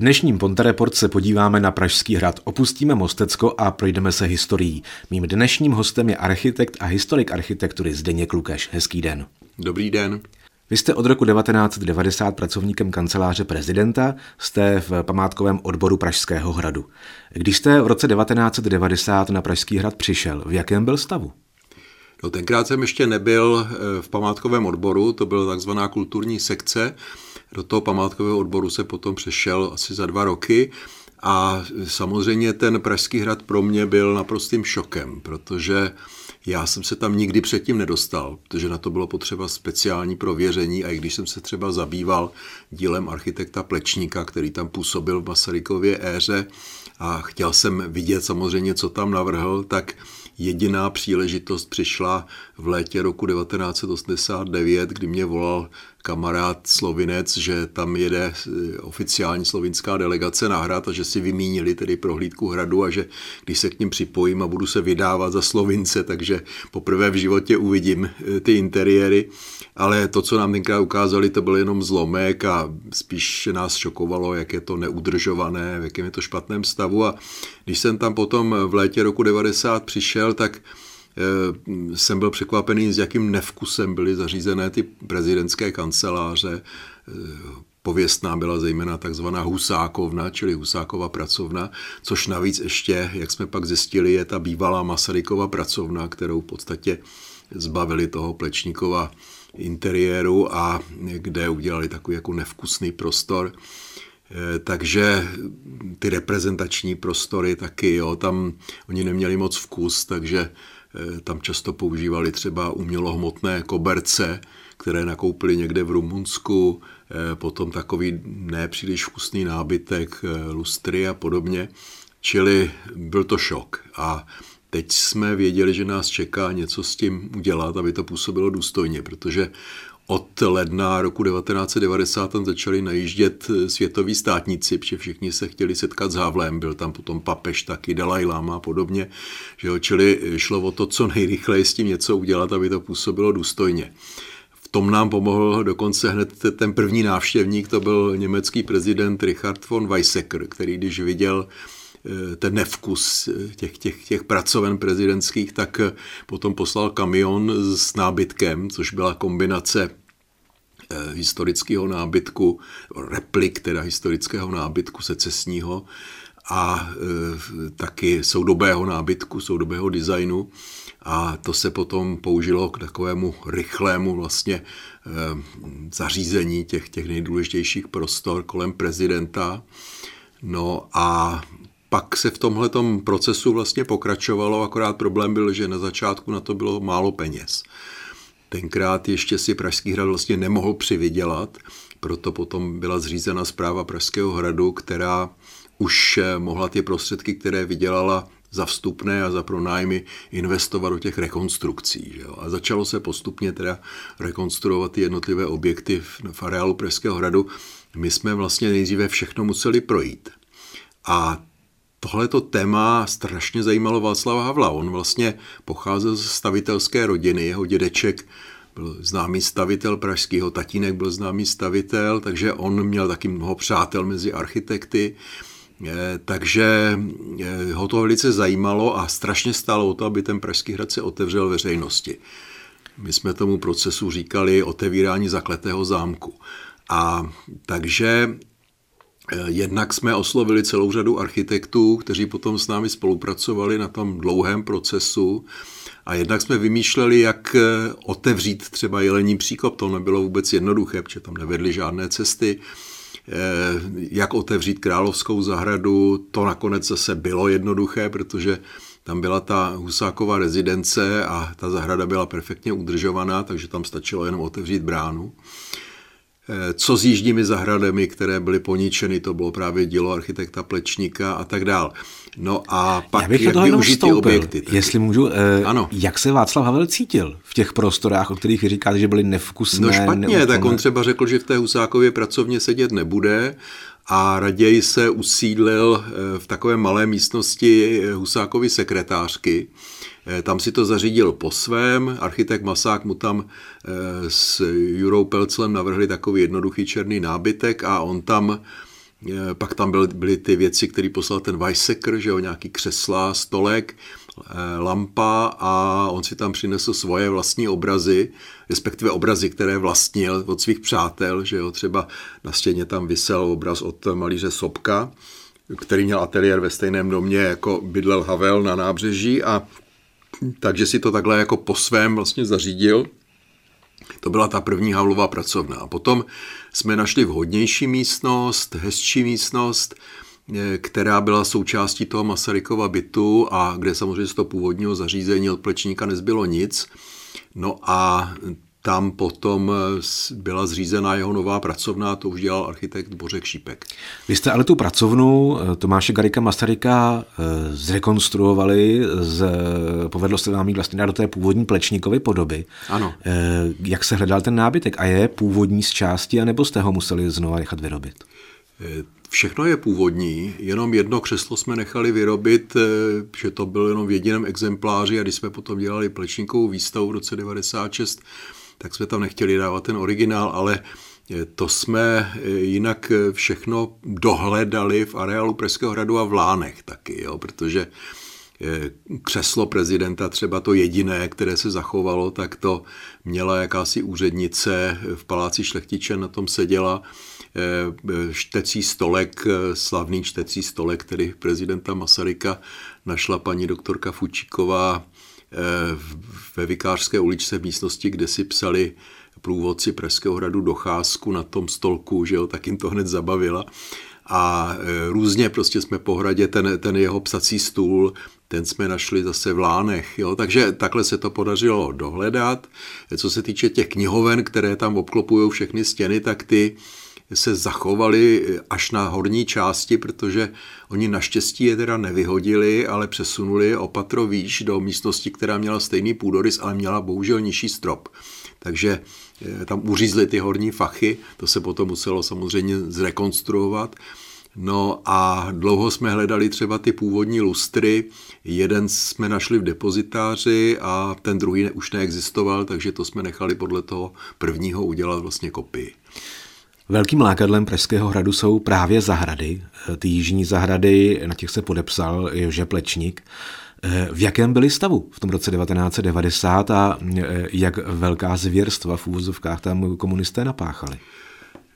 dnešním Ponte Report se podíváme na Pražský hrad, opustíme Mostecko a projdeme se historií. Mým dnešním hostem je architekt a historik architektury Zdeněk Lukeš. Hezký den. Dobrý den. Vy jste od roku 1990 pracovníkem kanceláře prezidenta, jste v památkovém odboru Pražského hradu. Když jste v roce 1990 na Pražský hrad přišel, v jakém byl stavu? No, tenkrát jsem ještě nebyl eh, v památkovém odboru, to byla takzvaná kulturní sekce. Do toho památkového odboru se potom přešel asi za dva roky. A samozřejmě ten Pražský hrad pro mě byl naprostým šokem, protože já jsem se tam nikdy předtím nedostal, protože na to bylo potřeba speciální prověření a i když jsem se třeba zabýval dílem architekta Plečníka, který tam působil v Masarykově éře a chtěl jsem vidět samozřejmě, co tam navrhl, tak jediná příležitost přišla v létě roku 1989, kdy mě volal kamarád Slovinec, že tam jede eh, oficiální slovinská delegace na hrad a že si vymínili tedy prohlídku hradu a že když se k ním připojím a budu se vydávat za Slovince, takže poprvé v životě uvidím eh, ty interiéry. Ale to, co nám tenkrát ukázali, to byl jenom zlomek a spíš nás šokovalo, jak je to neudržované, v jakém je to špatném stavu. A když jsem tam potom v létě roku 90 přišel, tak jsem byl překvapený, s jakým nevkusem byly zařízené ty prezidentské kanceláře. Eh, pověstná byla zejména takzvaná Husákovna, čili Husákova pracovna, což navíc ještě, jak jsme pak zjistili, je ta bývalá Masarykova pracovna, kterou v podstatě zbavili toho Plečníkova interiéru a kde udělali takový jako nevkusný prostor. Eh, takže ty reprezentační prostory taky, jo, tam oni neměli moc vkus, takže Eh, tam často používali třeba umělohmotné koberce, které nakoupili někde v Rumunsku, eh, potom takový nepříliš vkusný nábytek, eh, lustry a podobně. Čili byl to šok. A teď jsme věděli, že nás čeká něco s tím udělat, aby to působilo důstojně, protože od ledna roku 1990 tam začali najíždět eh, světoví státníci, protože všichni se chtěli setkat s Havlem, byl tam potom papež taky, Dalai Lama a podobně, že jo, čili šlo o to, co nejrychleji s tím něco udělat, aby to působilo důstojně. V tom nám pomohl dokonce hned ten první návštěvník, to byl německý prezident Richard von Weizsäcker, který když viděl eh, ten nevkus eh, těch, těch, těch pracoven prezidentských, tak potom poslal kamion s nábytkem, což byla kombinace Eh, historického nábytku, replik teda historického nábytku secesního a e, taky soudobého nábytku, soudobého designu. A to se potom použilo k takovému rychlému vlastně e, zařízení těch, těch nejdůležitějších prostor kolem prezidenta. No a pak se v tomhle procesu vlastně pokračovalo, akorát problém byl, že na začátku na to bylo málo peněz. Tenkrát ještě si Pražský hrad vlastně nemohl přivydělat, proto potom byla zřízena zpráva Pražského hradu, která už eh, mohla ty prostředky, které vydělala za vstupné a za pronájmy investovat do těch rekonstrukcí. Že jo? A začalo se postupně teda rekonstruovat ty jednotlivé objekty v, v areálu Pražského hradu. My jsme vlastně nejdříve všechno museli projít. A tohleto téma strašně zajímalo Václava Havla. On vlastně pocházel z stavitelské rodiny, jeho dědeček byl známý stavitel pražského, tatínek byl známý stavitel, takže on měl taky mnoho přátel mezi architekty, eh, takže eh, ho to velice zajímalo a strašně stálo o to, aby ten Pražský hrad se otevřel veřejnosti. My jsme tomu procesu říkali otevírání zakletého zámku. A takže jednak jsme oslovili celou řadu architektů, kteří potom s námi spolupracovali na tom dlouhém procesu a jednak jsme vymýšleli, jak eh, otevřít třeba jelení příkop. To nebylo vůbec jednoduché, protože tam nevedly žádné cesty. Eh, jak otevřít Královskou zahradu, to nakonec zase bylo jednoduché, protože tam byla ta Husáková rezidence a ta zahrada byla perfektně udržovaná, takže tam stačilo jenom otevřít bránu. Eh, co s jíždími zahradami, které byly poničeny, to bylo právě dílo architekta Plečníka a tak dál. No a pak Já bych jak využít ty objekty. Tak... Jestli můžu, eh, ano. jak se Václav Havel cítil v těch prostorách, o kterých říkáte, že byly nevkusné? No špatně, neúplné. tak on třeba řekl, že v té Husákově pracovně sedět nebude a raději se usídlil eh, v takové malé místnosti Husákovy sekretářky, Eh, tam si to zařídil po svém, architekt Masák mu tam eh, s Jurou Pelclem navrhli takový jednoduchý černý nábytek a on tam Pak tam byly, byly ty věci, které poslal ten Weissecker, že jo, nějaký křesla, stolek, lampa a on si tam přinesl svoje vlastní obrazy, respektive obrazy, které vlastnil od svých přátel, že jo, třeba na stěně tam vysel obraz od malíře Sobka, který měl ateliér ve stejném domě, jako bydlel Havel na nábřeží a takže si to takhle jako po svém vlastně zařídil. To byla ta první Havlová pracovna. A potom jsme našli vhodnější místnost, hezčí místnost, eh, která byla součástí toho Masarykova bytu a kde samozřejmě z toho původního zařízení od plečníka nezbylo nic. No a tam potom eh, byla zřízena jeho nová pracovna, to už dělal architekt Bořek Šípek. Vy jste ale tu pracovnu eh, Tomáše Garika Masaryka zrekonstruovali, z, povedlo se vám ji vlastně do té původní plečníkovy podoby. Ano. Jak se hledal ten nábytek? A je původní z části, anebo jste ho museli znova nechat vyrobit? Všechno je původní, jenom jedno křeslo jsme nechali vyrobit, že to bylo jenom v jediném exempláři a když jsme potom dělali plečníkovou výstavu v roce 96, tak jsme tam nechtěli dávat ten originál, ale eh, to jsme eh, jinak eh, všechno dohledali v areálu Pražského hradu a v Lánech taky, jo, protože křeslo prezidenta, třeba to jediné, které se zachovalo, tak to měla jakási úřednice v paláci Šlechtiče, na tom seděla štecí stolek, slavný štecí stolek, který prezidenta Masaryka našla paní doktorka Fučíková ve Vikářské uličce v místnosti, kde si psali průvodci Pražského hradu docházku na tom stolku, že jo, tak jim to hned zabavila. A různě prostě jsme po hradě ten, ten jeho psací stůl, ten jsme našli zase v Lánech. Jo? Takže takhle se to podařilo dohledat. Co se týče těch knihoven, které tam obklopují všechny stěny, tak ty se zachovali až na horní části, protože oni naštěstí je teda nevyhodili, ale přesunuli je opatro výš do místnosti, která měla stejný půdorys, ale měla bohužel nižší strop. Takže eh, tam uřízli ty horní fachy, to se potom muselo samozřejmě zrekonstruovat. No a dlouho jsme hledali třeba ty původní lustry. Jeden jsme našli v depozitáři a ten druhý už neexistoval, takže to jsme nechali podle toho prvního udělat vlastně kopii. Velkým lákadlem Pražského hradu jsou právě zahrady. Ty jižní zahrady, na těch se podepsal Jože Plečník. V jakém byli stavu v tom roce 1990 a jak velká zvěrstva v úvozovkách tam komunisté napáchali?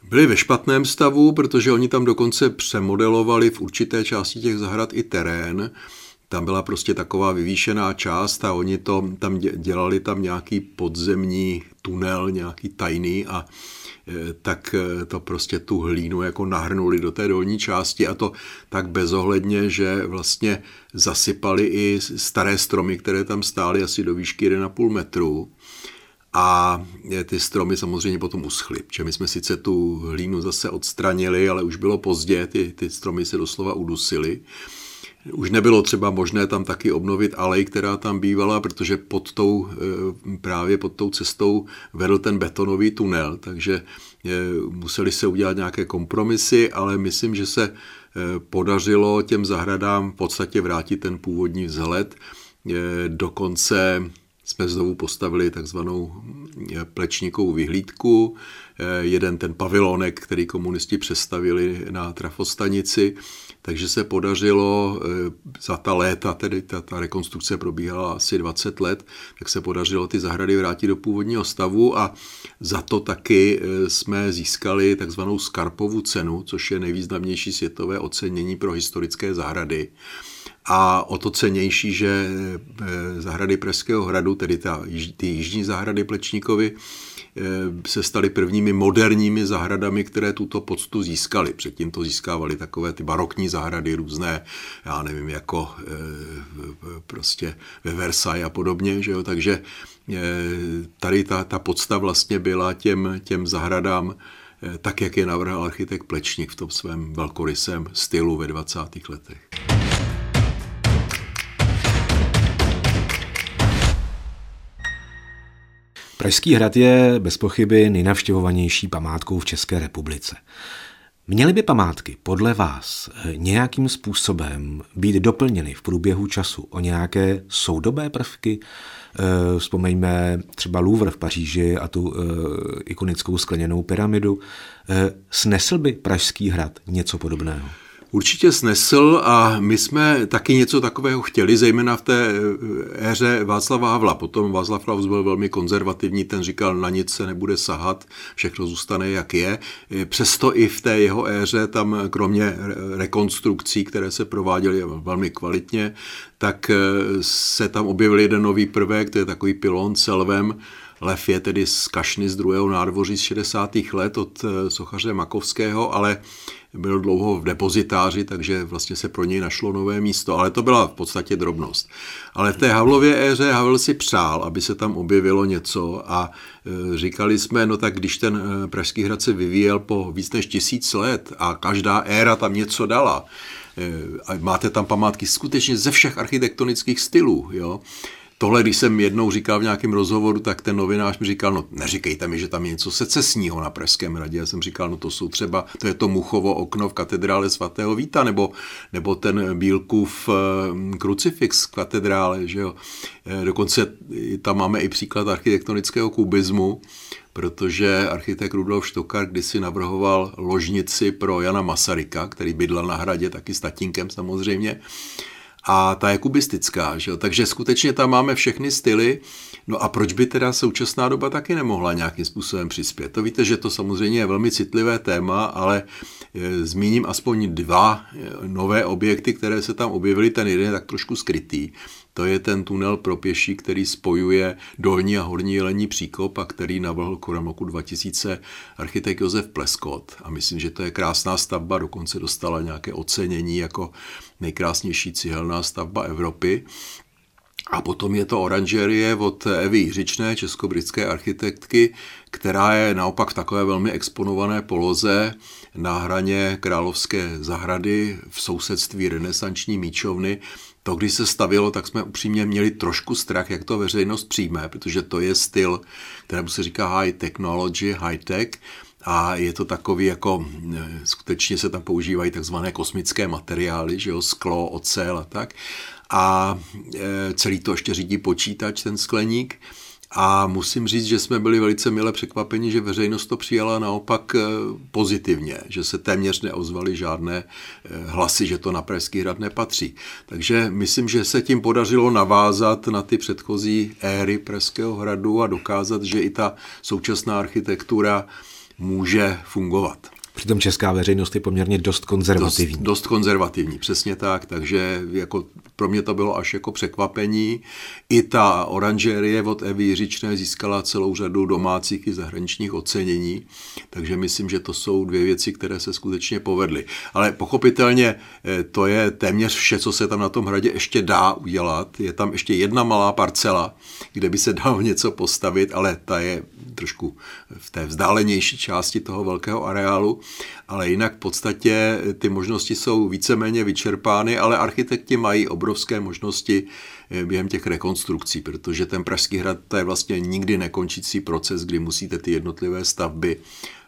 Byli ve špatném stavu, protože oni tam dokonce přemodelovali v určité části těch zahrad i terén. Tam byla prostě taková vyvýšená část a oni to tam dělali tam nějaký podzemní tunel, nějaký tajný a Eh, tak eh, to prostě tu hlínu jako nahrnuli do té dolní části a to tak bezohledně, že vlastně zasypali i staré stromy, které tam stály asi do výšky 1,5 metru. A eh, ty stromy samozřejmě potom uschly, protože my jsme sice tu hlínu zase odstranili, ale už bylo pozdě, ty, ty stromy se doslova udusily. Už nebylo třeba možné tam taky obnovit alej, která tam bývala, protože pod tou, eh, právě pod tou cestou vedl ten betonový tunel, takže eh, museli se udělat nějaké kompromisy, ale myslím, že se eh, podařilo těm zahradám v podstatě vrátit ten původní vzhled. Dokonce jsme znovu postavili takzvanou plečníkovou vyhlídku, jeden ten pavilonek, který komunisti přestavili na trafostanici, takže se podařilo eh, za ta léta, tedy ta, ta rekonstrukce probíhala asi 20 let, tak se podařilo ty zahrady vrátit do původního stavu a za to taky eh, jsme získali takzvanou Skarpovu cenu, což je nejvýznamnější světové ocenění pro historické zahrady. A o to cenější, že eh, zahrady Pražského hradu, tedy ta, ty jižní zahrady Plečníkovi, Eh, se staly prvními moderními zahradami, které tuto poctu získaly. Předtím to získávaly takové ty barokní zahrady různé, já nevím, jako eh, prostě ve Versailles a podobně, že jo? takže tady ta, ta podsta vlastně byla těm, těm zahradám tak, jak je navrhl architekt Plečník v tom svém velkorysém stylu ve 20. letech. Pražský hrad je bez pochyby nejnavštěvovanější památkou v České republice. Měly by památky podle vás nějakým způsobem být doplněny v průběhu času o nějaké soudobé prvky? Eh, vzpomeňme třeba Louvre v Paříži a tu eh, ikonickou skleněnou pyramidu. Eh, snesl by Pražský hrad něco podobného? Určitě snesl a my jsme taky něco takového chtěli, zejména v té eh, éře Václava Havla. Potom Václav Klaus byl velmi konzervativní, ten říkal, na nic se nebude sahat, všechno zůstane jak je. Eh, přesto i v té jeho éře tam kromě rekonstrukcí, které se prováděly velmi kvalitně, tak eh, se tam objevil jeden nový prvek, to je takový pilon selvem, Lev je tedy z Kašny z druhého nádvoří z 60. let od sochaře Makovského, ale byl dlouho v depozitáři, takže vlastně se pro něj našlo nové místo, ale to byla v podstatě drobnost. Ale v té Havlově éře Havel si přál, aby se tam objevilo něco a e, říkali jsme, no tak když ten e, Pražský hrad se vyvíjel po víc než tisíc let a každá éra tam něco dala, e, a máte tam památky skutečně ze všech architektonických stylů, jo, Tohle, když jsem jednou říkal v nějakém rozhovoru, tak ten novinář mi říkal, no neříkejte mi, že tam je něco secesního na Pražském radě. Já jsem říkal, no to jsou třeba, to je to Muchovo okno v katedrále svatého Víta, nebo, nebo ten Bílkův eh, krucifix v katedrále, že jo. Eh, dokonce tam máme i příklad architektonického kubismu, protože architekt Rudolf Štokar kdysi navrhoval ložnici pro Jana Masaryka, který bydlel na hradě, taky s tatínkem samozřejmě a ta je kubistická, že jo? takže skutečně tam máme všechny styly, no a proč by teda současná doba taky nemohla nějakým způsobem přispět? To víte, že to samozřejmě je velmi citlivé téma, ale e, zmíním aspoň dva e, nové objekty, které se tam objevily, ten jeden je tak trošku skrytý, to je ten tunel pro pěší, který spojuje dolní a horní jelení příkop a který navrhl kolem roku 2000 architekt Josef Pleskot. A myslím, že to je krásná stavba, dokonce dostala nějaké ocenění jako nejkrásnější cihelná stavba Evropy. A potom je to oranžerie od Evy Jiřičné, česko-britské architektky, která je naopak v takové velmi exponované poloze na hraně Královské zahrady v sousedství renesanční míčovny to, když se stavilo, tak jsme upřímně měli trošku strach, jak to veřejnost přijme, protože to je styl, kterému se říká high technology, high tech, a je to takový jako, e, skutečně se tam používají takzvané kosmické materiály, že jo, sklo, ocel a tak. A e, celý to ještě řídí počítač, ten skleník. A musím říct, že jsme byli velice milé překvapeni, že veřejnost to přijala naopak eh, pozitivně, že se téměř neozvaly žádné eh, hlasy, že to na Pražský hrad nepatří. Takže myslím, že se tím podařilo navázat na ty předchozí éry Pražského hradu a dokázat, že i ta současná architektura může fungovat. Přitom česká veřejnost je poměrně dost konzervativní. Dost, dost konzervativní, přesně tak, takže jako pro mě to bylo až jako překvapení. I ta oranžerie od Evy Jiřičné získala celou řadu domácích i zahraničních ocenění, takže myslím, že to jsou dvě věci, které se skutečně povedly. Ale pochopitelně eh, to je téměř vše, co se tam na tom hradě ještě dá udělat. Je tam ještě jedna malá parcela, kde by se dalo něco postavit, ale ta je trošku v té vzdálenější části toho velkého areálu ale jinak v podstatě ty možnosti jsou víceméně vyčerpány, ale architekti mají obrovské možnosti eh, během těch rekonstrukcí, protože ten Pražský hrad to je vlastně nikdy nekončící proces, kdy musíte ty jednotlivé stavby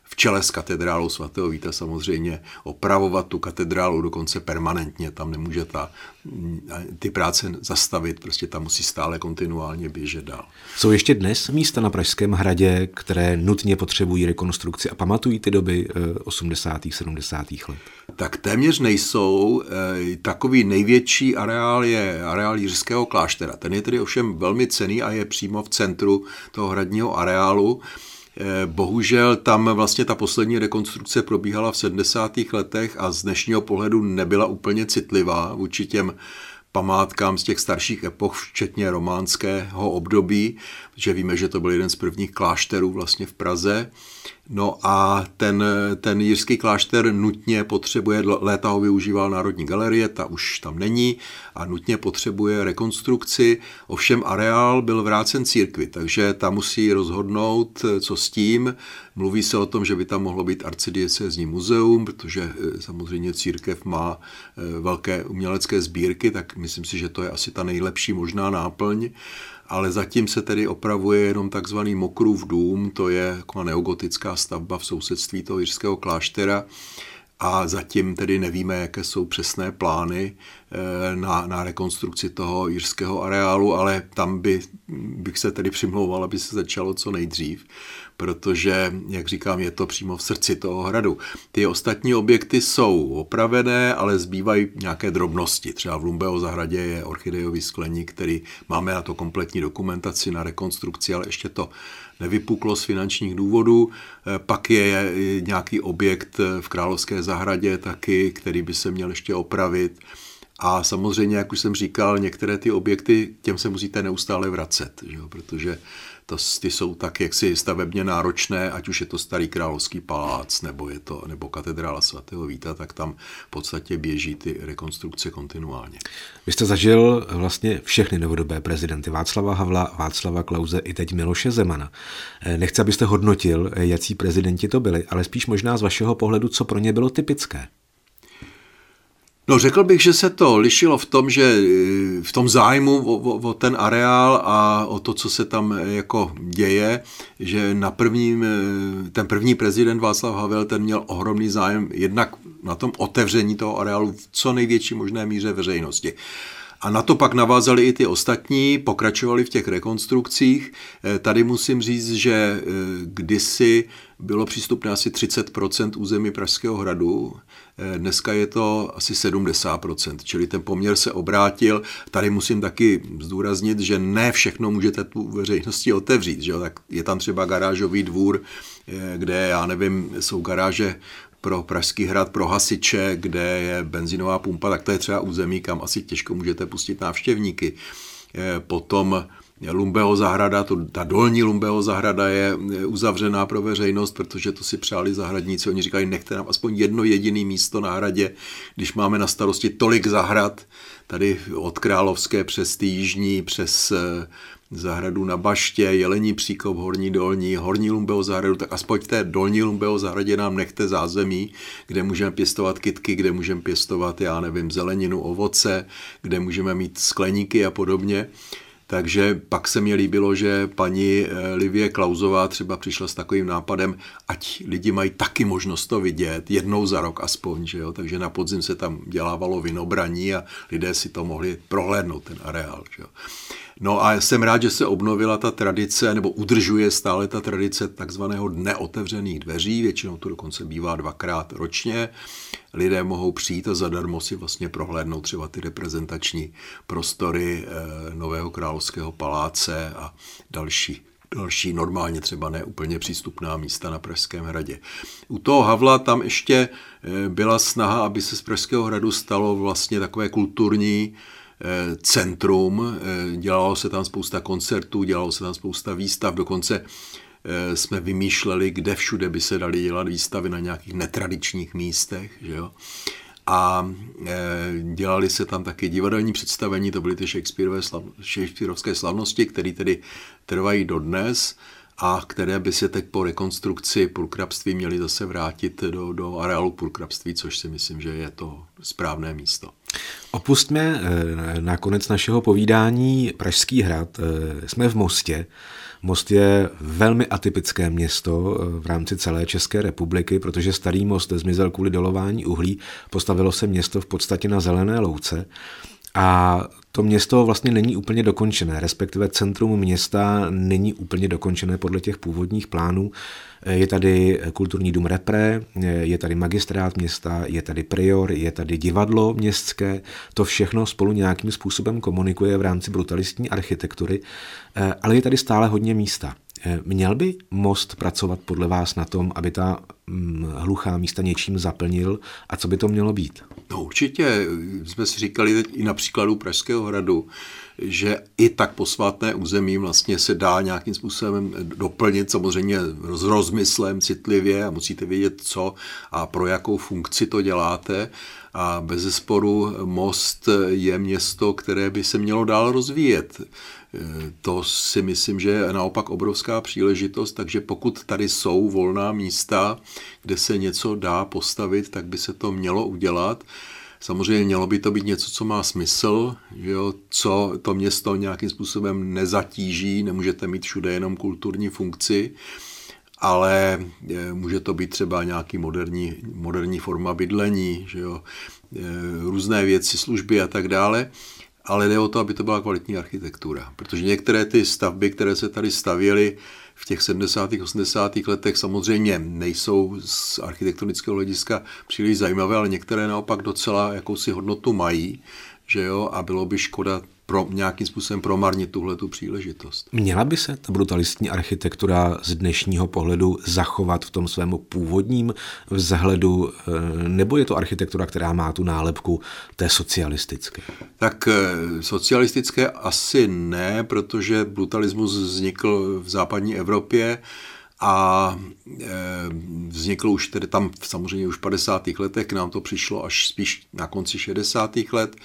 v čele s katedrálou svatého Víta samozřejmě opravovat tu katedrálu dokonce permanentně, tam nemůže ta, ty práce zastavit, prostě tam musí stále kontinuálně běžet dál. Jsou ještě dnes místa na Pražském hradě, které nutně potřebují rekonstrukci a pamatují ty doby 80. Eh, 70. let? Tak téměř nejsou. Eh, takový největší areál je areál Jiřského kláštera. Ten je tedy ovšem velmi cený a je přímo v centru toho hradního areálu. Eh, bohužel tam vlastně ta poslední rekonstrukce probíhala v 70. letech a z dnešního pohledu nebyla úplně citlivá vůči těm památkám z těch starších epoch, včetně románského období, že víme, že to byl jeden z prvních klášterů vlastně v Praze. No a ten, ten jirský klášter nutně potřebuje, léta ho využíval Národní galerie, ta už tam není a nutně potřebuje rekonstrukci. Ovšem areál byl vrácen církvi, takže ta musí rozhodnout, co s tím. Mluví se o tom, že by tam mohlo být arcidiecezní muzeum, protože eh, samozřejmě církev má eh, velké umělecké sbírky, tak myslím si, že to je asi ta nejlepší možná náplň ale zatím se tedy opravuje jenom takzvaný Mokrův dům, to je taková neogotická stavba v sousedství toho jirského kláštera. A zatím tedy nevíme, jaké jsou přesné plány eh, na, na rekonstrukci toho jirského areálu, ale tam by, bych se tedy přimlouval, aby se začalo co nejdřív, protože, jak říkám, je to přímo v srdci toho hradu. Ty ostatní objekty jsou opravené, ale zbývají nějaké drobnosti. Třeba v Lumbeho zahradě je orchidejový skleník, který máme na to kompletní dokumentaci na rekonstrukci, ale ještě to nevypuklo z finančních důvodů. Eh, pak je nějaký objekt v Královské zahradě taky, který by se měl ještě opravit. A samozřejmě, jak už jsem říkal, některé ty objekty, těm se musíte neustále vracet, že jo? protože to, ty jsou tak jaksi stavebně náročné, ať už je to starý královský palác, nebo je to nebo katedrála svatého Víta, tak tam v podstatě běží ty rekonstrukce kontinuálně. Vy jste zažil vlastně všechny novodobé prezidenty Václava Havla, Václava Klauze i teď Miloše Zemana. Nechci, abyste hodnotil, jací prezidenti to byli, ale spíš možná z vašeho pohledu, co pro ně bylo typické. No řekl bych, že se to lišilo v tom, že eh, v tom zájmu o, o, o ten areál a o to, co se tam eh, jako děje, že na prvním, eh, ten první prezident Václav Havel, ten měl ohromný zájem jednak na tom otevření toho areálu v co největší možné míře veřejnosti. A na to pak navázali i ty ostatní, pokračovali v těch rekonstrukcích. Tady musím říct, že kdysi bylo přístupné asi 30% území Pražského hradu, Eh, dneska je to asi 70%, čili ten poměr se obrátil. Tady musím taky zdůraznit, že ne všechno můžete tu veřejnosti otevřít. Že? Tak je tam třeba garážový dvůr, eh, kde, já nevím, jsou garáže pro Pražský hrad, pro hasiče, kde je benzinová pumpa, tak to je třeba území, kam asi těžko můžete pustit návštěvníky. Eh, potom Lumbeho zahrada, to, ta dolní Lumbeho zahrada je uzavřená pro veřejnost, protože to si přáli zahradníci. Oni říkají, nechte nám aspoň jedno jediné místo na hradě, když máme na starosti tolik zahrad, tady od Královské přes Týžní, přes eh, zahradu na Baště, Jelení příkop, Horní Dolní, Horní Lumbeho zahradu, tak aspoň v té Dolní Lumbeho zahradě nám nechte zázemí, kde můžeme pěstovat kytky, kde můžeme pěstovat, já nevím, zeleninu, ovoce, kde můžeme mít skleníky a podobně. Takže pak se mi líbilo, že paní eh, Livie Klauzová třeba přišla s takovým nápadem, ať lidi mají taky možnost to vidět, jednou za rok aspoň, že jo? takže na podzim se tam dělávalo vinobraní a lidé si to mohli prohlédnout, ten areál. Že jo? No a jsem rád, že se obnovila ta tradice, nebo udržuje stále ta tradice takzvaného dne otevřených dveří, většinou to dokonce bývá dvakrát ročně. Lidé mohou přijít a zadarmo si vlastně prohlédnout třeba ty reprezentační prostory eh, Nového královského paláce a další další normálně třeba ne úplně přístupná místa na Pražském hradě. U toho Havla tam ještě eh, byla snaha, aby se z Pražského hradu stalo vlastně takové kulturní centrum, eh, dělalo se tam spousta koncertů, dělalo se tam spousta výstav, dokonce eh, jsme vymýšleli, kde všude by se dali dělat výstavy na nějakých netradičních místech. Že jo? A dělali se tam taky divadelní představení, to byly ty Shakespeareovské slavnosti, které tedy trvají dodnes a které by se teď po rekonstrukci purkrabství měly zase vrátit do, do areálu purkrabství, což si myslím, že je to správné místo. Opustme eh, na konec našeho povídání Pražský hrad. Eh, jsme v Mostě. Most je velmi atypické město eh, v rámci celé České republiky, protože starý most zmizel kvůli dolování uhlí. Postavilo se město v podstatě na zelené louce. A to město vlastně není úplně dokončené, respektive centrum města není úplně dokončené podle těch původních plánů. Je tady kulturní dům Repre, je tady magistrát města, je tady prior, je tady divadlo městské. To všechno spolu nějakým způsobem komunikuje v rámci brutalistní architektury, ale je tady stále hodně místa. Měl by most pracovat podle vás na tom, aby ta mm, hluchá místa něčím zaplnil a co by to mělo být? No určitě, jsme si říkali i na příkladu Pražského hradu, že i tak posvátné území vlastně se dá nějakým způsobem doplnit, samozřejmě s rozmyslem, citlivě a musíte vědět, co a pro jakou funkci to děláte. A bez zesporu Most je město, které by se mělo dál rozvíjet. To si myslím, že je naopak obrovská příležitost, takže pokud tady jsou volná místa, kde se něco dá postavit, tak by se to mělo udělat. Samozřejmě mělo by to být něco, co má smysl, že jo, co to město nějakým způsobem nezatíží, nemůžete mít všude jenom kulturní funkci. ale může to být třeba nějaký moderní, moderní forma bydlení, že jo, různé věci, služby a tak dále ale jde o to, aby to byla kvalitní architektura. Protože některé ty stavby, které se tady stavěly v těch 70. 80. letech, samozřejmě nejsou z architektonického hlediska příliš zajímavé, ale některé naopak docela jakousi hodnotu mají, že jo, a bylo by škoda pro, nějakým způsobem promarnit tuhle tu příležitost. Měla by se ta brutalistní architektura z dnešního pohledu zachovat v tom svém původním vzhledu, eh, nebo je to architektura, která má tu nálepku té socialistické? Tak eh, socialistické asi ne, protože brutalismus vznikl v západní Evropě, a e, vzniklo už tedy tam samozřejmě už v 50. letech, k nám to přišlo až spíš na konci 60. let.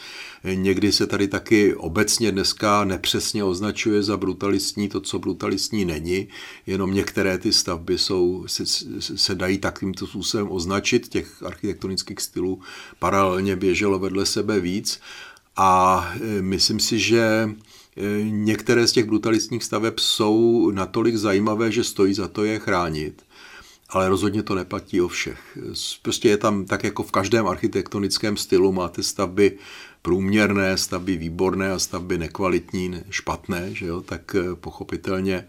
Někdy se tady taky obecně dneska nepřesně označuje za brutalistní to, co brutalistní není, jenom některé ty stavby jsou, se, se dají takovýmto způsobem označit, těch architektonických stylů paralelně běželo vedle sebe víc a e, myslím si, že některé z těch brutalistních staveb jsou natolik zajímavé, že stojí za to je chránit. Ale rozhodně to neplatí o všech. Prostě je tam tak jako v každém architektonickém stylu máte stavby průměrné, stavby výborné a stavby nekvalitní, špatné, že jo? tak e, pochopitelně e,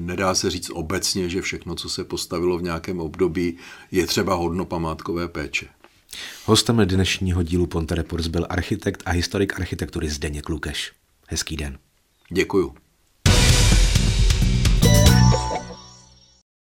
nedá se říct obecně, že všechno, co se postavilo v nějakém období, je třeba hodno památkové péče. Hostem dnešního dílu Ponte Reports byl architekt a historik architektury Zdeněk Lukeš. Hezký den. Děkuju.